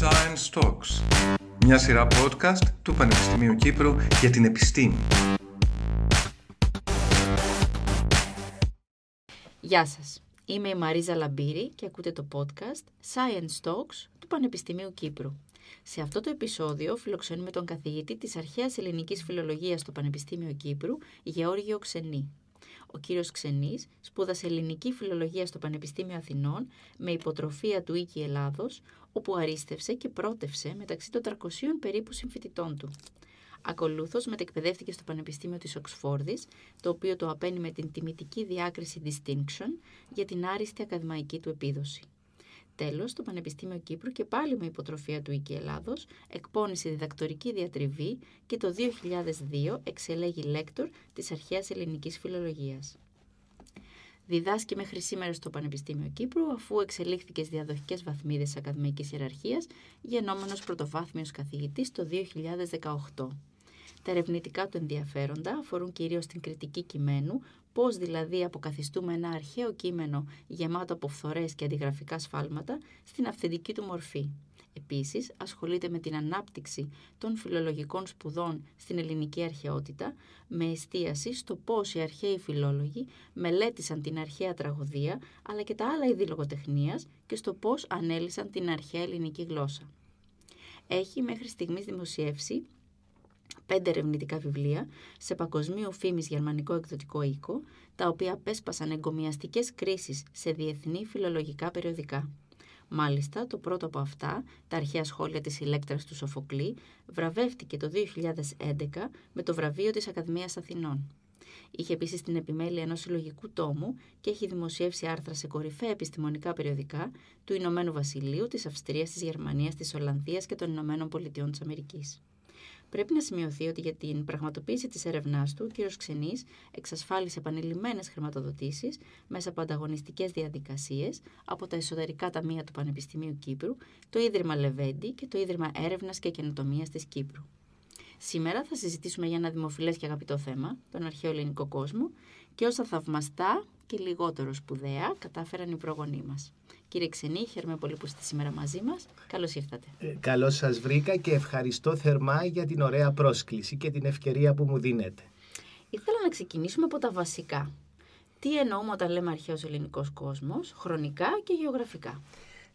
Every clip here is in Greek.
Science Talks, μια σειρά podcast του Πανεπιστημίου Κύπρου για την επιστήμη. Γεια σας. Είμαι η Μαρίζα Λαμπύρη και ακούτε το podcast Science Talks του Πανεπιστημίου Κύπρου. Σε αυτό το επεισόδιο φιλοξενούμε τον καθηγητή της Αρχαίας Ελληνικής Φιλολογίας στο Πανεπιστήμιο Κύπρου, Γεώργιο Ξενή. Ο κύριος Ξενής σπούδασε ελληνική φιλολογία στο Πανεπιστήμιο Αθηνών με υποτροφία του Οίκη Ελλάδος, όπου αρίστευσε και πρότευσε μεταξύ των 300 περίπου συμφοιτητών του. Ακολούθως μετεκπαιδεύτηκε στο Πανεπιστήμιο της Οξφόρδης, το οποίο το απένει με την τιμητική διάκριση distinction για την άριστη ακαδημαϊκή του επίδοση. Τέλος, το Πανεπιστήμιο Κύπρου και πάλι με υποτροφία του Οίκη Ελλάδος εκπώνησε διδακτορική διατριβή και το 2002 εξελέγει λέκτορ της Αρχαίας Ελληνικής Φιλολογίας. Διδάσκει μέχρι σήμερα στο Πανεπιστήμιο Κύπρου, αφού εξελίχθηκε στις διαδοχικές βαθμίδες ακαδημαϊκής ιεραρχίας, γενόμενος πρωτοβάθμιος καθηγητής το 2018. Τα ερευνητικά του ενδιαφέροντα αφορούν κυρίως την κριτική κειμένου, πώς δηλαδή αποκαθιστούμε ένα αρχαίο κείμενο γεμάτο από φθορές και αντιγραφικά σφάλματα στην αυθεντική του μορφή. Επίσης, ασχολείται με την ανάπτυξη των φιλολογικών σπουδών στην ελληνική αρχαιότητα, με εστίαση στο πώς οι αρχαίοι φιλόλογοι μελέτησαν την αρχαία τραγωδία, αλλά και τα άλλα είδη λογοτεχνίας και στο πώς ανέλησαν την αρχαία ελληνική γλώσσα. Έχει μέχρι στιγμής δημοσιεύσει πέντε ερευνητικά βιβλία σε παγκοσμίου φήμης γερμανικό εκδοτικό οίκο, τα οποία πέσπασαν εγκομιαστικές κρίσεις σε διεθνή φιλολογικά περιοδικά. Μάλιστα, το πρώτο από αυτά, τα αρχαία σχόλια της Ηλέκτρας του Σοφοκλή, βραβεύτηκε το 2011 με το βραβείο της Ακαδημίας Αθηνών. Είχε επίσης την επιμέλεια ενός συλλογικού τόμου και έχει δημοσιεύσει άρθρα σε κορυφαία επιστημονικά περιοδικά του Ηνωμένου Βασιλείου, της Αυστρίας, της Γερμανίας, της Ολλανδίας και των Ηνωμένων Πολιτειών της Αμερικής. Πρέπει να σημειωθεί ότι για την πραγματοποίηση της έρευνάς του, ο κ. Ξενής εξασφάλισε επανειλημμένες χρηματοδοτήσεις μέσα από ανταγωνιστικές διαδικασίες από τα εσωτερικά ταμεία του Πανεπιστημίου Κύπρου, το Ίδρυμα Λεβέντη και το Ίδρυμα Έρευνας και Καινοτομίας της Κύπρου. Σήμερα θα συζητήσουμε για ένα δημοφιλές και αγαπητό θέμα, τον αρχαίο ελληνικό κόσμο, και όσα θαυμαστά και λιγότερο σπουδαία κατάφεραν οι προγονείς μας. Κύριε Ξενή, χαίρομαι πολύ που είστε σήμερα μαζί μας. Καλώς ήρθατε. Ε, καλώς σας βρήκα και ευχαριστώ θερμά για την ωραία πρόσκληση και την ευκαιρία που μου δίνετε. Ήθελα να ξεκινήσουμε από τα βασικά. Τι εννοούμε όταν λέμε αρχαίος ελληνικός κόσμος, χρονικά και γεωγραφικά;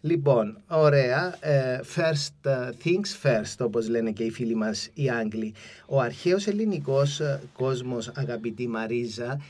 Λοιπόν, ωραία. Ε, first ε, things first, όπως λένε και οι φίλοι μας οι Άγγλοι. Ο αρχαίος ελληνικός ε, κόσμος, αγαπητή Μαρίζα,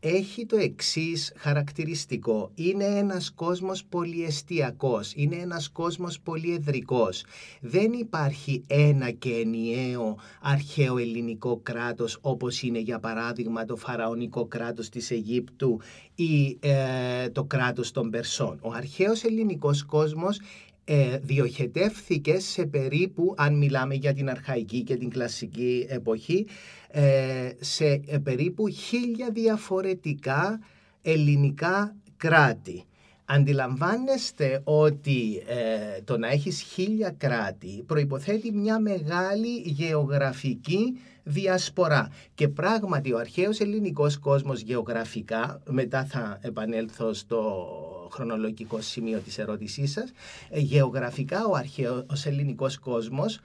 έχει το εξής χαρακτηριστικό. Είναι ένας κόσμος πολυεστιακός, είναι ένας κόσμος πολυεδρικός. Δεν υπάρχει ένα και ενιαίο αρχαίο ελληνικό κράτος όπως είναι για παράδειγμα το φαραωνικό κράτος της Αιγύπτου ή ε, το κράτος των Περσών. Ο αρχαίος ελληνικός κόσμος ε, διοχετεύθηκε σε περίπου, αν μιλάμε για την αρχαϊκή και την κλασική εποχή, ε, σε ε, περίπου χίλια διαφορετικά ελληνικά κράτη. Αντιλαμβάνεστε ότι ε, το να έχεις χίλια κράτη προϋποθέτει μια μεγάλη γεωγραφική διασπορά. Και πράγματι ο αρχαίος ελληνικός κόσμος γεωγραφικά, μετά θα επανέλθω στο χρονολογικό σημείο της ερώτησής σας, ε, γεωγραφικά ο αρχαίος ελληνικός κόσμος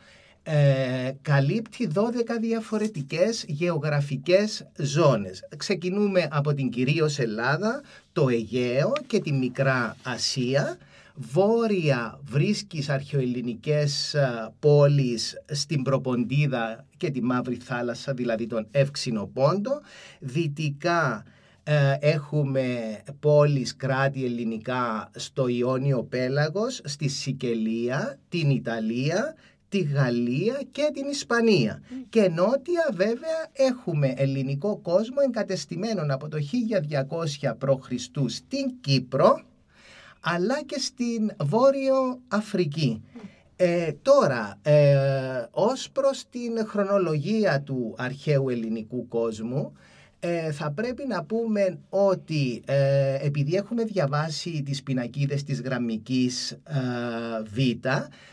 ε, καλύπτει 12 διαφορετικές γεωγραφικές ζώνες. Ξεκινούμε από την κυρίως Ελλάδα, το Αιγαίο και τη Μικρά Ασία. Βόρεια βρίσκεις αρχαιοελληνικές ε, πόλεις στην Προποντίδα και τη Μαύρη Θάλασσα, δηλαδή τον Εύξηνο Πόντο. Δυτικά ε, έχουμε πόλεις, κράτη ελληνικά στο Ιόνιο Πέλαγος, στη Σικελία, την Ιταλία τη Γαλλία και την Ισπανία. Και νότια βέβαια έχουμε ελληνικό κόσμο εγκατεστημένον από το 1200 π.Χ. στην Κύπρο αλλά και στην Βόρειο Αφρική. Ε, τώρα, ε, ως προς την χρονολογία του αρχαίου ελληνικού κόσμου, ε, θα πρέπει να πούμε ότι ε, επειδή έχουμε διαβάσει τις πινακίδες της γραμμικής ε, Β,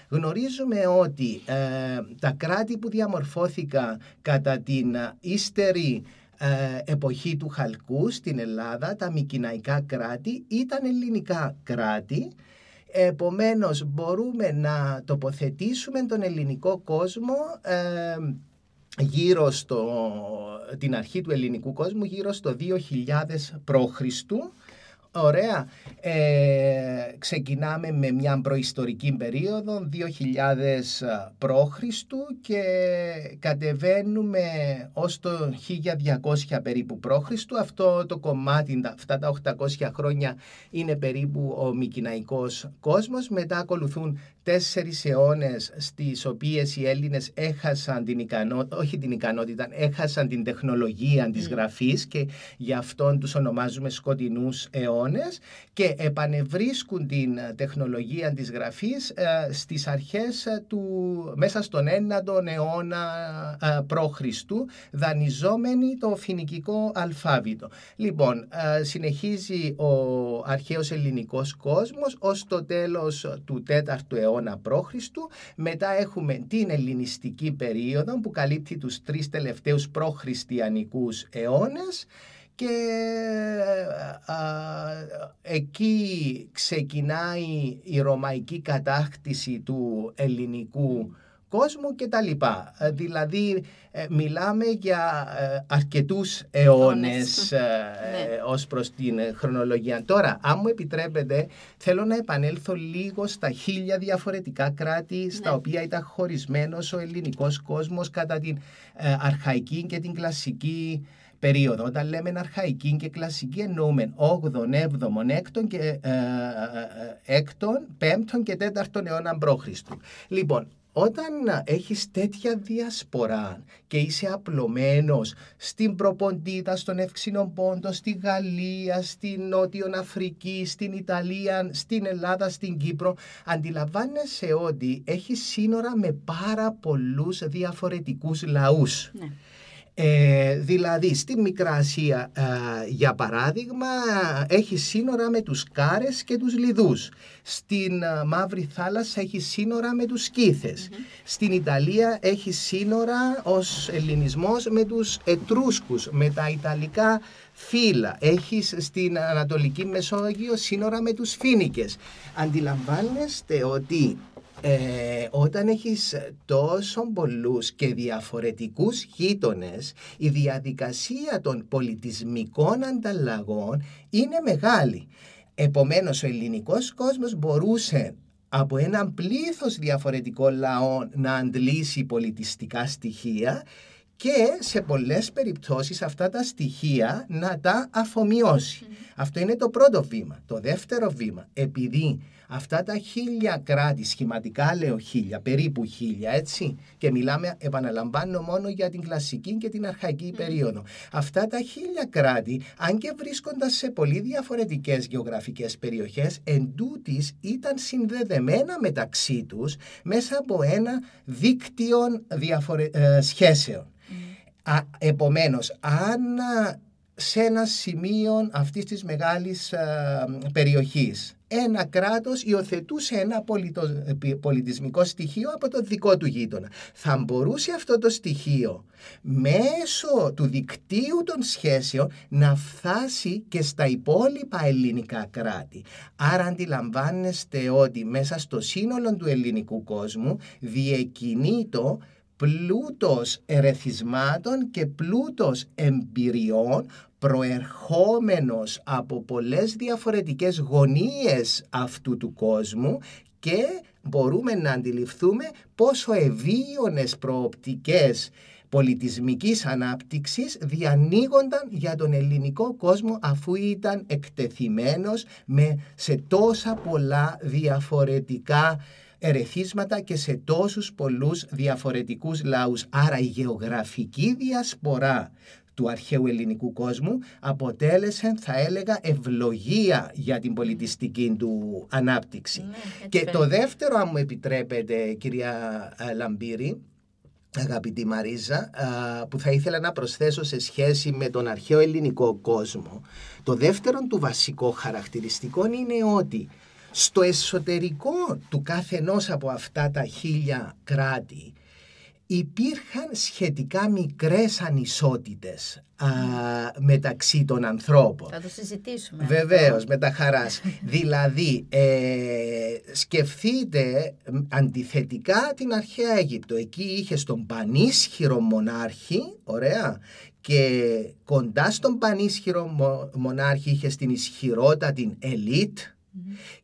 γνωρίζουμε ότι τα κράτη που διαμορφώθηκαν κατά την ύστερη εποχή του Χαλκού στην Ελλάδα, τα μικυναϊκά κράτη, ήταν ελληνικά κράτη. Επομένως μπορούμε να τοποθετήσουμε τον ελληνικό κόσμο ε, γύρω στο, την αρχή του ελληνικού κόσμου γύρω στο 2000 π.Χ. Ωραία. Ε, ξεκινάμε με μια προϊστορική περίοδο 2000 π.Χ. και κατεβαίνουμε ως το 1200 περίπου π.Χ. Αυτό το κομμάτι, αυτά τα 800 χρόνια είναι περίπου ο μικυναϊκός κόσμος. Μετά ακολουθούν τέσσερις αιώνες στις οποίες οι Έλληνες έχασαν την ικανότητα, όχι την ικανότητα, έχασαν την τεχνολογία της γραφής και γι' αυτό τους ονομάζουμε σκοτεινούς αιώνες και επανευρίσκουν την τεχνολογία της γραφής ε, στις αρχές του, μέσα στον 9ο αιώνα ε, π.Χ. δανειζόμενοι το φοινικικό αλφάβητο. Λοιπόν, ε, συνεχίζει ο αρχαίος ελληνικός κόσμος ως το τέλος του 4ου αιώνα αιώνα π.Χ. Μετά έχουμε την ελληνιστική περίοδο που καλύπτει τους τρεις τελευταίους προχριστιανικούς αιώνες και εκεί ξεκινάει η ρωμαϊκή κατάκτηση του ελληνικού κόσμου και τα λοιπά. Ε, δηλαδή ε, μιλάμε για ε, αρκετούς αιώνες ναι. ως προς την χρονολογία. Τώρα, αν μου επιτρέπετε, θέλω να επανέλθω λίγο στα χίλια διαφορετικά κράτη στα ναι. οποία ήταν χωρισμένος ο ελληνικός κόσμος κατά την αρχαϊκή και την κλασική περίοδο. Όταν λέμε αρχαϊκή και κλασική εννοούμε 8ο, 7ο, 6ο και, 6ο, 5ο και 4ο αιώνα π.Χ. Λοιπόν, όταν έχεις τέτοια διασπορά και είσαι απλωμένος στην Προποντίτα, στον Πόντο, στη Γαλλία, στην Νότιο Αφρική, στην Ιταλία, στην Ελλάδα, στην Κύπρο, αντιλαμβάνεσαι ότι έχεις σύνορα με πάρα πολλούς διαφορετικούς λαούς. Ναι. Ε, δηλαδή στη Μικρά Ασία ε, για παράδειγμα έχει σύνορα με τους Κάρες και τους Λιδούς. Στην ε, Μαύρη Θάλασσα έχει σύνορα με τους σκυθες Στην Ιταλία έχει σύνορα ως ελληνισμός με τους Ετρούσκους, με τα Ιταλικά φύλλα. Έχεις στην Ανατολική Μεσόγειο σύνορα με τους Φίνικες. Αντιλαμβάνεστε ότι ε, όταν έχεις τόσο πολλούς και διαφορετικούς γείτονες, η διαδικασία των πολιτισμικών ανταλλαγών είναι μεγάλη. Επομένως, ο ελληνικός κόσμος μπορούσε από έναν πλήθος διαφορετικών λαών να αντλήσει πολιτιστικά στοιχεία και σε πολλές περιπτώσεις αυτά τα στοιχεία να τα αφομοιώσει. Αυτό είναι το πρώτο βήμα. Το δεύτερο βήμα, επειδή αυτά τα χίλια κράτη, σχηματικά λέω χίλια, περίπου χίλια, έτσι, και μιλάμε, επαναλαμβάνω, μόνο για την κλασική και την αρχαϊκή περίοδο. Αυτά τα χίλια κράτη, αν και βρίσκονταν σε πολύ διαφορετικές γεωγραφικές περιοχές, εν ήταν συνδεδεμένα μεταξύ τους μέσα από ένα δίκτυο διαφορε... Ε, σχέσεων. Α, επομένως, αν σε ένα σημείο αυτής της μεγάλης περιοχής ένα κράτος υιοθετούσε ένα πολιτισμικό στοιχείο από το δικό του γείτονα. Θα μπορούσε αυτό το στοιχείο μέσω του δικτύου των σχέσεων να φτάσει και στα υπόλοιπα ελληνικά κράτη. Άρα αντιλαμβάνεστε ότι μέσα στο σύνολο του ελληνικού κόσμου το πλούτος ερεθισμάτων και πλούτος εμπειριών προερχόμενος από πολλές διαφορετικές γωνίες αυτού του κόσμου και μπορούμε να αντιληφθούμε πόσο ευίωνες προοπτικές πολιτισμικής ανάπτυξης διανοίγονταν για τον ελληνικό κόσμο αφού ήταν εκτεθειμένος με σε τόσα πολλά διαφορετικά ερεθίσματα και σε τόσους πολλούς διαφορετικούς λαούς. Άρα η γεωγραφική διασπορά του αρχαίου ελληνικού κόσμου αποτέλεσε θα έλεγα ευλογία για την πολιτιστική του ανάπτυξη. Ναι, και το δεύτερο αν μου επιτρέπετε κυρία ε, Λαμπύρη αγαπητή Μαρίζα που θα ήθελα να προσθέσω σε σχέση με τον αρχαίο ελληνικό κόσμο το δεύτερο του βασικό χαρακτηριστικό είναι ότι στο εσωτερικό του καθενός από αυτά τα χίλια κράτη υπήρχαν σχετικά μικρές ανισότητες α, μεταξύ των ανθρώπων. Θα το συζητήσουμε. Βεβαίως, αυτό. με τα χαράς. δηλαδή, ε, σκεφτείτε μ, αντιθετικά την αρχαία Αίγυπτο. Εκεί είχε τον πανίσχυρο μονάρχη, ωραία, και κοντά στον πανίσχυρο μο- μονάρχη είχε την ισχυρότατη ελίτ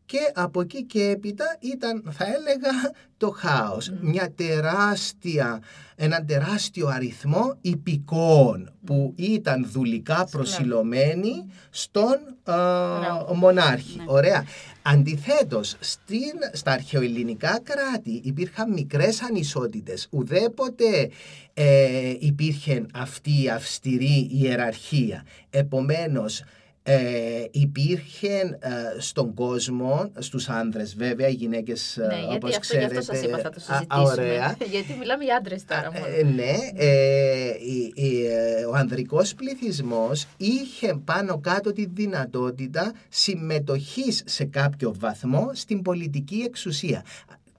και από εκεί και έπειτα ήταν θα έλεγα το χάος. Μια τεράστια, έναν τεράστιο αριθμό υπηκόων που ήταν δουλικά προσιλωμένοι στον α, Μπράβο. μονάρχη. Ναι. Ωραία. Αντιθέτως, στην, στα αρχαιοελληνικά κράτη υπήρχαν μικρές ανισότητες. Ουδέποτε ε, υπήρχε αυτή η αυστηρή ιεραρχία. Επομένως, ε, υπήρχε ε, στον κόσμο, στους άνδρες βέβαια, οι γυναίκες ε, Ναι, γιατί όπως αυτό, γι' ξέρετε... αυτό σας είπα θα το α, α, συζητήσουμε. ωραία. γιατί μιλάμε για άντρες τώρα μόνο. Ε, ναι, ε, η- η, ε, ο ανδρικός πληθυσμός είχε πάνω κάτω τη δυνατότητα συμμετοχής σε κάποιο βαθμό στην πολιτική εξουσία.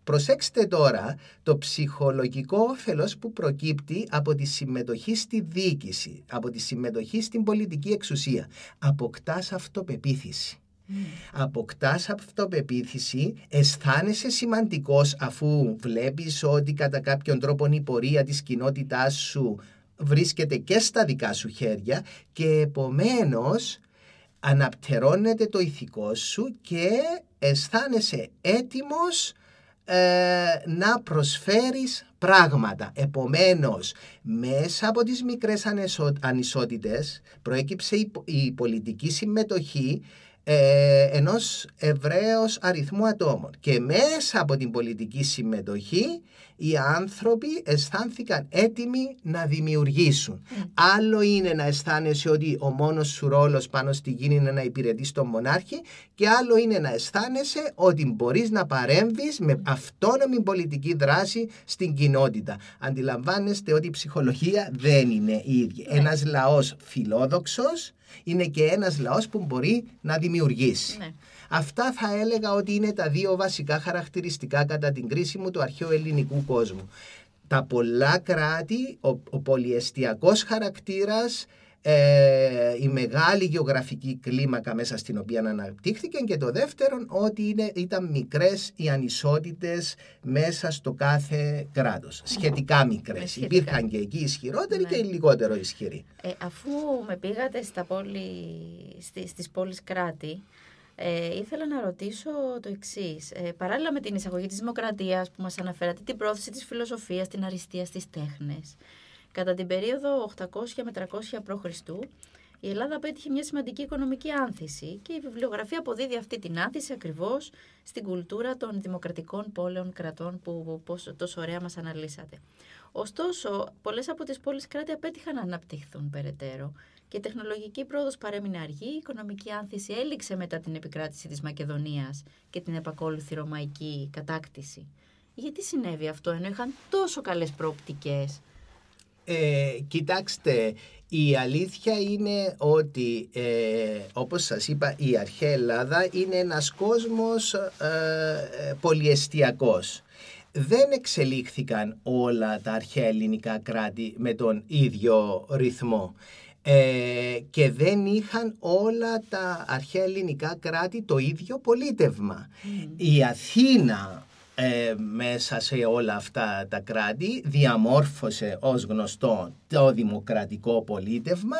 Προσέξτε τώρα το ψυχολογικό όφελος που προκύπτει από τη συμμετοχή στη διοίκηση, από τη συμμετοχή στην πολιτική εξουσία. Αποκτάς αυτοπεποίθηση. Αποκτάς αυτοπεποίθηση, αισθάνεσαι σημαντικός αφού βλέπεις ότι κατά κάποιον τρόπο η πορεία της κοινότητάς σου βρίσκεται και στα δικά σου χέρια και επομένως αναπτερώνεται το ηθικό σου και αισθάνεσαι έτοιμος ε, να προσφέρεις πράγματα. Επομένως, μέσα από τις μικρές ανισο- ανισότητες προέκυψε η, πο- η πολιτική συμμετοχή ε, ενός ευραίος αριθμού ατόμων. Και μέσα από την πολιτική συμμετοχή οι άνθρωποι αισθάνθηκαν έτοιμοι να δημιουργήσουν. Άλλο είναι να αισθάνεσαι ότι ο μόνος σου ρόλος πάνω στη γη είναι να υπηρετείς τον μονάρχη και άλλο είναι να αισθάνεσαι ότι μπορείς να παρέμβεις με αυτόνομη πολιτική δράση στην κοινότητα. Αντιλαμβάνεστε ότι η ψυχολογία δεν είναι η ίδια. Ένας λαός φιλόδοξος είναι και ένας λαός που μπορεί να δημιουργήσει. Ναι. Αυτά θα έλεγα ότι είναι τα δύο βασικά χαρακτηριστικά κατά την κρίση μου του αρχαίου ελληνικού κόσμου. Τα πολλά κράτη, ο, ο πολυεστιακός χαρακτήρας, ε, η μεγάλη γεωγραφική κλίμακα μέσα στην οποία αναπτύχθηκε και το δεύτερο ότι είναι, ήταν μικρές οι ανισότητες μέσα στο κάθε κράτος. Σχετικά μικρές. σχετικά. Υπήρχαν και εκεί ισχυρότεροι Ναι. και λιγότερο ισχυροί. Ε, αφού με πήγατε στα πόλη, στη, στις πόλεις κράτη, ε, ήθελα να ρωτήσω το εξής. Ε, παράλληλα με την εισαγωγή της δημοκρατίας που μας αναφέρατε, την πρόθεση της φιλοσοφίας, την αριστεία στις τέχνες, κατά την περίοδο 800 με 300 π.Χ., η Ελλάδα πέτυχε μια σημαντική οικονομική άνθηση και η βιβλιογραφία αποδίδει αυτή την άνθηση ακριβώς στην κουλτούρα των δημοκρατικών πόλεων κρατών που πώς, τόσο ωραία μας αναλύσατε. Ωστόσο, πολλές από τις πόλεις κράτη απέτυχαν να αναπτυχθούν περαιτέρω και η τεχνολογική πρόοδος παρέμεινε αργή, η οικονομική άνθηση έληξε μετά την επικράτηση της Μακεδονίας και την επακόλουθη ρωμαϊκή κατάκτηση. Γιατί συνέβη αυτό ενώ είχαν τόσο καλές προοπτικές; Ε, κοιτάξτε, η αλήθεια είναι ότι, ε, όπως σας είπα, η αρχαία Ελλάδα είναι ένας κόσμος ε, ε, πολυεστιακός. Δεν εξελίχθηκαν όλα τα αρχαία ελληνικά κράτη με τον ίδιο ρυθμό. Ε, και δεν είχαν όλα τα αρχαία ελληνικά κράτη το ίδιο πολίτευμα. Η Αθήνα ε, μέσα σε όλα αυτά τα κράτη διαμόρφωσε ως γνωστό το δημοκρατικό πολίτευμα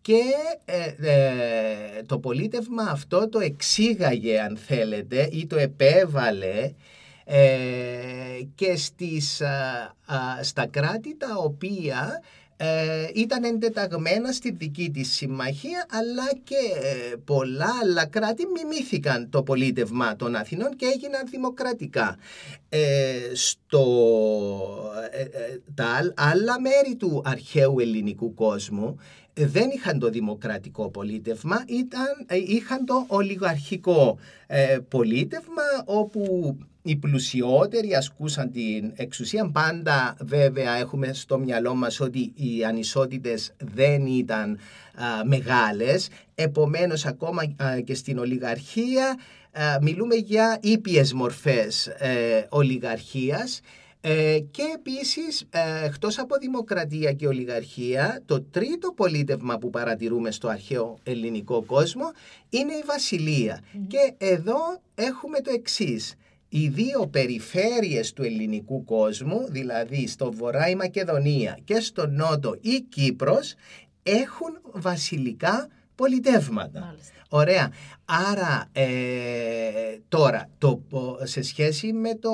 και ε, ε, το πολίτευμα αυτό το εξήγαγε αν θέλετε ή το επέβαλε ε, και στις, α, α, στα κράτη τα οποία ε, ήταν εντεταγμένα στη δική της συμμαχία αλλά και ε, πολλά άλλα κράτη μιμήθηκαν το πολίτευμα των Αθηνών και έγιναν δημοκρατικά. Ε, στο, ε, ε, τα άλλ- άλλα μέρη του αρχαίου ελληνικού κόσμου ε, δεν είχαν το δημοκρατικό πολίτευμα, ήταν, ε, είχαν το ολιγαρχικό ε, πολίτευμα όπου οι πλουσιότεροι ασκούσαν την εξουσία. Πάντα βέβαια έχουμε στο μυαλό μας ότι οι ανισότητες δεν ήταν α, μεγάλες. Επομένως ακόμα α, και στην ολιγαρχία α, μιλούμε για ήπιες μορφές ε, ολιγαρχίας Ε, και επίσης, ε, εκτός από δημοκρατία και ολιγαρχία, το τρίτο πολίτευμα που παρατηρούμε στο αρχαίο ελληνικό κόσμο είναι η βασιλεια Και εδώ έχουμε το εξής. Οι δύο περιφέρειες του ελληνικού κόσμου, δηλαδή στο βορρά η Μακεδονία και στο νότο η Κύπρος, έχουν βασιλικά πολιτεύματα. Ωραία. Άρα ε, τώρα το, σε σχέση με το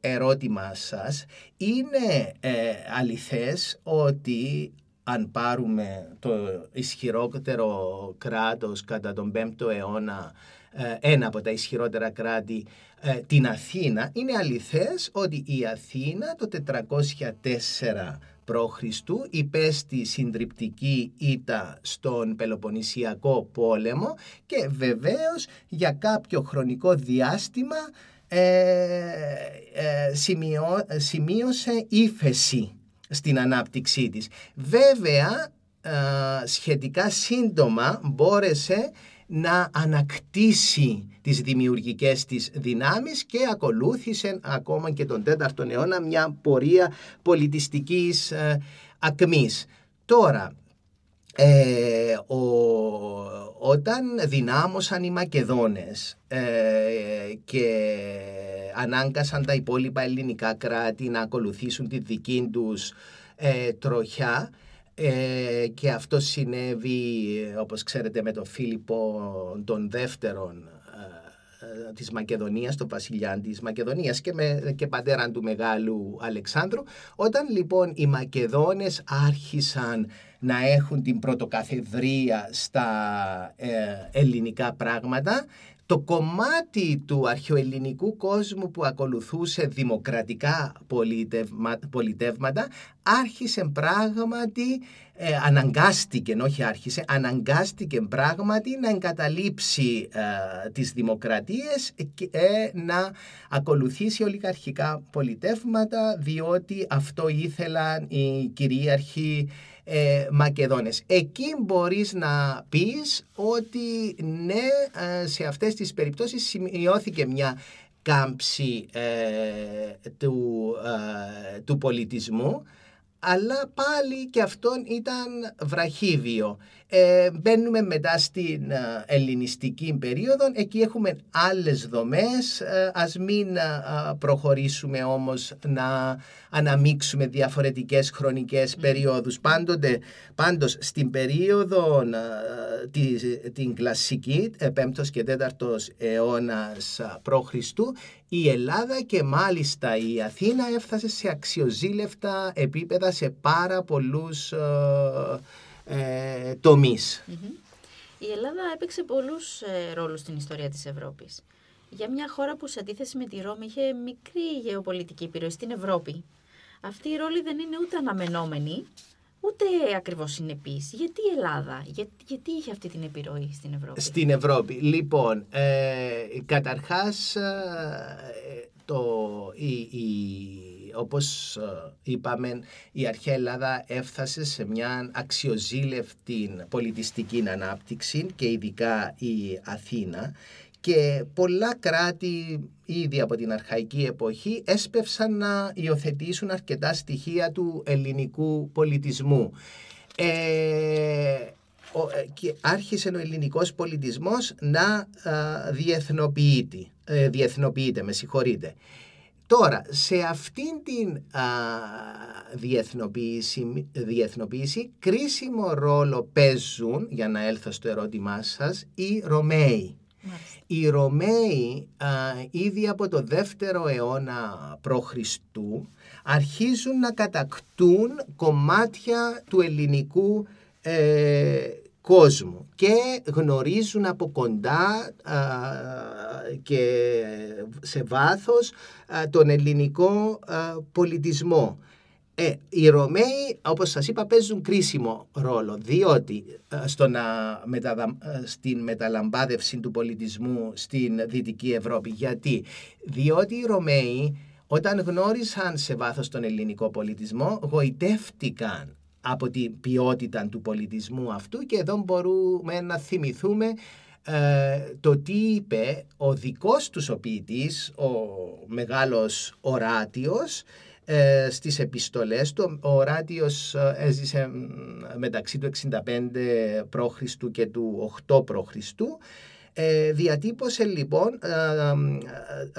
ερώτημα σας είναι ε, αληθές ότι αν πάρουμε το ισχυρότερο κράτος κατά τον 5ο αιώνα ε, ένα από τα ισχυρότερα κράτη ε, την Αθήνα είναι αληθές ότι η Αθήνα το 404 π.Χ. υπέστη συντριπτική ήττα στον Πελοποννησιακό πόλεμο και βεβαίως για κάποιο χρονικό διάστημα ε, ε, σημείωσε ύφεση στην ανάπτυξή της. Βέβαια, ε, σχετικά σύντομα μπόρεσε να ανακτήσει τις δημιουργικές της δυνάμεις και ακολούθησε ακόμα και τον 4ο αιώνα μια πορεία πολιτιστικής ε, ακμής. Τώρα, ε, ο, όταν δυνάμωσαν οι Μακεδόνες ε, και ανάγκασαν τα υπόλοιπα ελληνικά κράτη να ακολουθήσουν τη δική τους ε, τροχιά, ε, και αυτό συνέβη όπως ξέρετε με τον Φίλιππο τον δεύτερον ε, ε, της Μακεδονίας, τον βασιλιά της Μακεδονίας και, με, και πατέραν του Μεγάλου Αλεξάνδρου. Όταν λοιπόν οι Μακεδόνες άρχισαν να έχουν την πρωτοκαθεδρία στα ελληνικά πράγματα, το κομμάτι του αρχαιοελληνικού κόσμου που ακολουθούσε δημοκρατικά πολιτεύματα άρχισε πράγματι, ε, αναγκάστηκε, όχι άρχισε, αναγκάστηκε πράγματι να εγκαταλείψει ε, τις δημοκρατίες και ε, να ακολουθήσει ολιγαρχικά πολιτεύματα διότι αυτό ήθελαν οι κυρίαρχοι ε, Μακεδόνες. Εκεί μπορείς να πεις ότι ναι, ε, σε αυτές τις περιπτώσεις σημειώθηκε μια κάμψη ε, του, ε, του πολιτισμού αλλά πάλι και αυτόν ήταν βραχύβιο. Ε, μπαίνουμε μετά στην ε, ελληνιστική περίοδο, εκεί έχουμε άλλες δομές, ε, ας μην ε, προχωρήσουμε όμως να αναμίξουμε διαφορετικές χρονικές περιόδους. Πάντοτε, πάντως στην περίοδο τη, την κλασική, 5ος και 4ος αιώνας π.Χ. η Ελλάδα και μάλιστα η Αθήνα έφτασε σε αξιοζήλευτα επίπεδα σε πάρα πολλούς ε, τομεις Η Ελλάδα έπαιξε πολλούς ε, ρόλους στην ιστορία της Ευρώπης. Για μια χώρα που σε αντίθεση με τη Ρώμη είχε μικρή γεωπολιτική επιρροή στην Ευρώπη. Αυτή η ρόλη δεν είναι ούτε αναμενόμενη, ούτε ακριβώς συνεπή. Γιατί η Ελλάδα, γιατί, γιατί είχε αυτή την επιρροή στην Ευρώπη; Στην Ευρώπη. Λοιπόν, ε, καταρχάς ε, το, η, η όπως ε, είπαμε η αρχαία Ελλάδα έφτασε σε μια αξιοζήλευτη πολιτιστική ανάπτυξη και ειδικά η Αθήνα και πολλά κράτη ήδη από την αρχαϊκή εποχή έσπευσαν να υιοθετήσουν αρκετά στοιχεία του ελληνικού πολιτισμού. Ε, ε και άρχισε ο ελληνικός πολιτισμός να διεθνοποιείται, διεθνοποιείται, με συγχωρείτε. Τώρα, σε αυτήν την α, διεθνοποίηση, διεθνοποίηση, κρίσιμο ρόλο παίζουν, για να έλθω στο ερώτημά σας, οι Ρωμαίοι. Οι Ρωμαίοι ήδη από το δεύτερο αιώνα π.Χ. αρχίζουν να κατακτούν κομμάτια του ελληνικού ε, κόσμου και γνωρίζουν από κοντά και σε βάθος τον ελληνικό πολιτισμό. Ε, οι Ρωμαίοι, όπως σας είπα, παίζουν κρίσιμο ρόλο, διότι στο να στην μεταλαμπάδευση του πολιτισμού στην Δυτική Ευρώπη. Γιατί; Διότι οι Ρωμαίοι όταν γνώρισαν σε βάθος τον ελληνικό πολιτισμό, γοητεύτηκαν από την ποιότητα του πολιτισμού αυτού και εδώ μπορούμε να θυμηθούμε ε, το τι είπε ο δικός τους ο ποιητής, ο μεγάλος οράτιος, ε, στις επιστολές του. Ο Οράτιος ε, έζησε μεταξύ του 65 π.Χ. και του 8 π.Χ. Ε, διατύπωσε λοιπόν ε,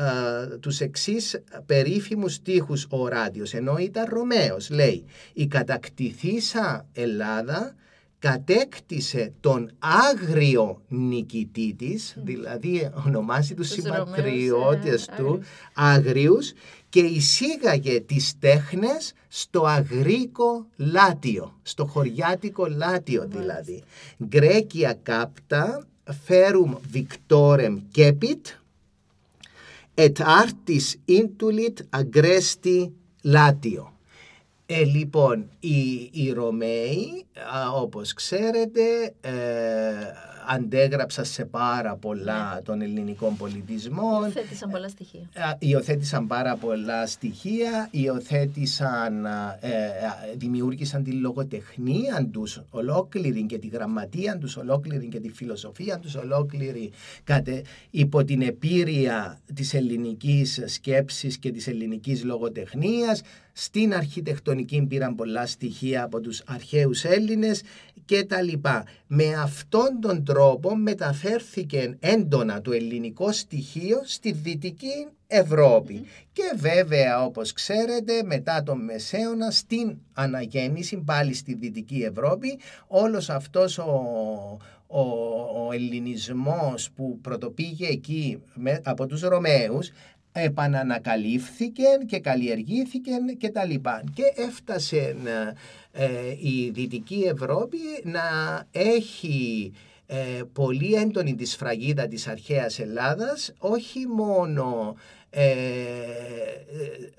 ε, τους εξής περίφημους στίχους ο Οράτιος ενώ ήταν Ρωμαίος λέει «Η κατακτηθήσα Ελλάδα κατέκτησε τον άγριο νικητή της, δηλαδή ονομάζει τους συμπατριώτες του άγριους και εισήγαγε τις τέχνες στο αγρίκο λάτιο, στο χωριάτικο λάτιο δηλαδή. Γκρέκια κάπτα, φέρουμ βικτόρεμ κέπιτ, et artis intulit agresti λάτιο. Ε, λοιπόν, οι, οι Ρωμαίοι, όπως ξέρετε, ε, αντέγραψα σε πάρα πολλά ναι. των ελληνικών πολιτισμών. Υιοθέτησαν πολλά στοιχεία. Υιοθέτησαν πάρα πολλά στοιχεία, υιοθέτησαν, ε, δημιούργησαν τη λογοτεχνία τους ολόκληρη και τη γραμματεία τους ολόκληρη και τη φιλοσοφία τους ολόκληρη κατε, υπό την επίρρεια της ελληνικής σκέψης και της ελληνικής λογοτεχνίας. Στην αρχιτεκτονική πήραν πολλά στοιχεία από τους αρχαίους Έλληνες και τα λοιπά. Με αυτόν τον τρόπο μεταφέρθηκε έντονα το ελληνικό στοιχείο στη Δυτική Και βέβαια όπως ξέρετε μετά τον Μεσαίωνα στην αναγέννηση πάλι στη Δυτική Ευρώπη όλος αυτός ο, ο, ο ελληνισμός που πρωτοπήγε εκεί από τους Ρωμαίους επανανακαλύφθηκε και καλλιεργήθηκε και τα λοιπά. Και έφτασε ε, η Δυτική Ευρώπη να έχει ε, πολύ έντονη τη σφραγίδα της αρχαίας Ελλάδας, όχι μόνο ε,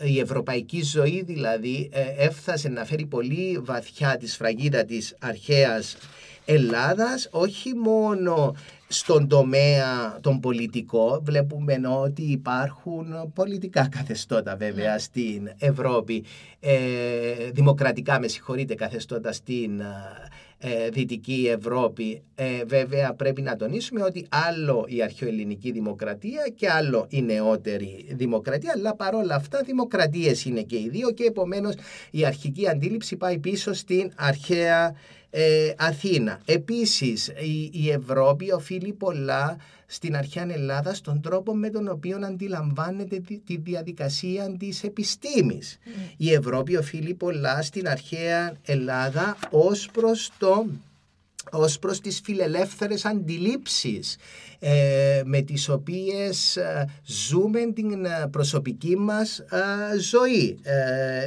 η ευρωπαϊκή ζωή δηλαδή έφτασε να φέρει πολύ βαθιά τη σφραγίδα της αρχαίας Ελλάδας, όχι μόνο στον τομέα τον πολιτικό βλέπουμε ότι υπάρχουν πολιτικά καθεστώτα βέβαια ναι. στην Ευρώπη, ε, δημοκρατικά με συγχωρείτε καθεστώτα στην ε, Δυτική Ευρώπη. Ε, βέβαια πρέπει να τονίσουμε ότι άλλο η αρχαιοελληνική δημοκρατία και άλλο η νεότερη δημοκρατία, αλλά παρόλα αυτά δημοκρατίες είναι και οι δύο και επομένως η αρχική αντίληψη πάει πίσω στην αρχαία ε, Αθήνα. Επίσης η, η Ευρώπη οφείλει πολλά στην αρχαία Ελλάδα στον τρόπο με τον οποίο αντιλαμβάνεται τη, διαδικασία της επιστήμης. Mm. Η Ευρώπη οφείλει πολλά στην αρχαία Ελλάδα ως προς το ως προς τις φιλελεύθερες αντιλήψεις ε, με τις οποίες ε, ζούμε την ε, προσωπική μας ζωή.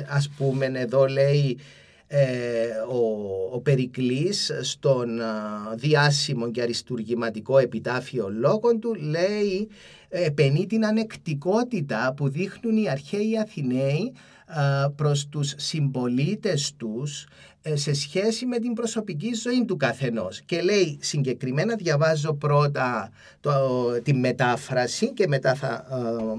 ας πούμε εδώ λέει ε, ο, ο Περικλής στον διάσημο και αριστουργηματικό επιτάφιο λόγων του λέει επενεί την ανεκτικότητα που δείχνουν οι αρχαίοι Αθηναίοι προς τους συμπολίτες τους ε, σε σχέση με την προσωπική ζωή του καθενός. Και λέει συγκεκριμένα, διαβάζω πρώτα το, τη μετάφραση και μετά θα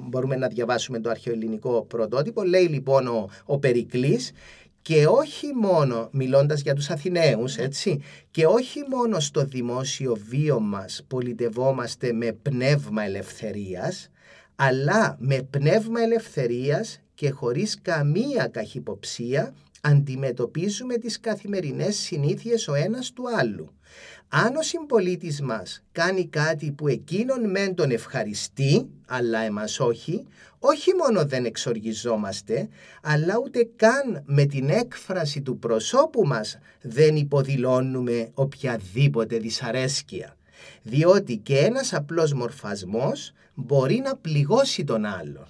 μπορούμε να διαβάσουμε το αρχαιοελληνικό πρωτότυπο. Λέει λοιπόν ο, ο Περικλής και όχι μόνο μιλώντας για τους Αθηναίους, έτσι, και όχι μόνο στο δημόσιο βίο μας πολιτευόμαστε με πνεύμα ελευθερίας, αλλά με πνεύμα ελευθερίας και χωρίς καμία καχυποψία αντιμετωπίζουμε τις καθημερινές συνήθειες ο ένας του άλλου. Αν ο συμπολίτης μας κάνει κάτι που εκείνον μεν τον ευχαριστεί, αλλά εμάς όχι, όχι μόνο δεν εξοργιζόμαστε, αλλά ούτε καν με την έκφραση του προσώπου μας δεν υποδηλώνουμε οποιαδήποτε δυσαρέσκεια. Διότι και ένας απλός μορφασμός μπορεί να πληγώσει τον άλλο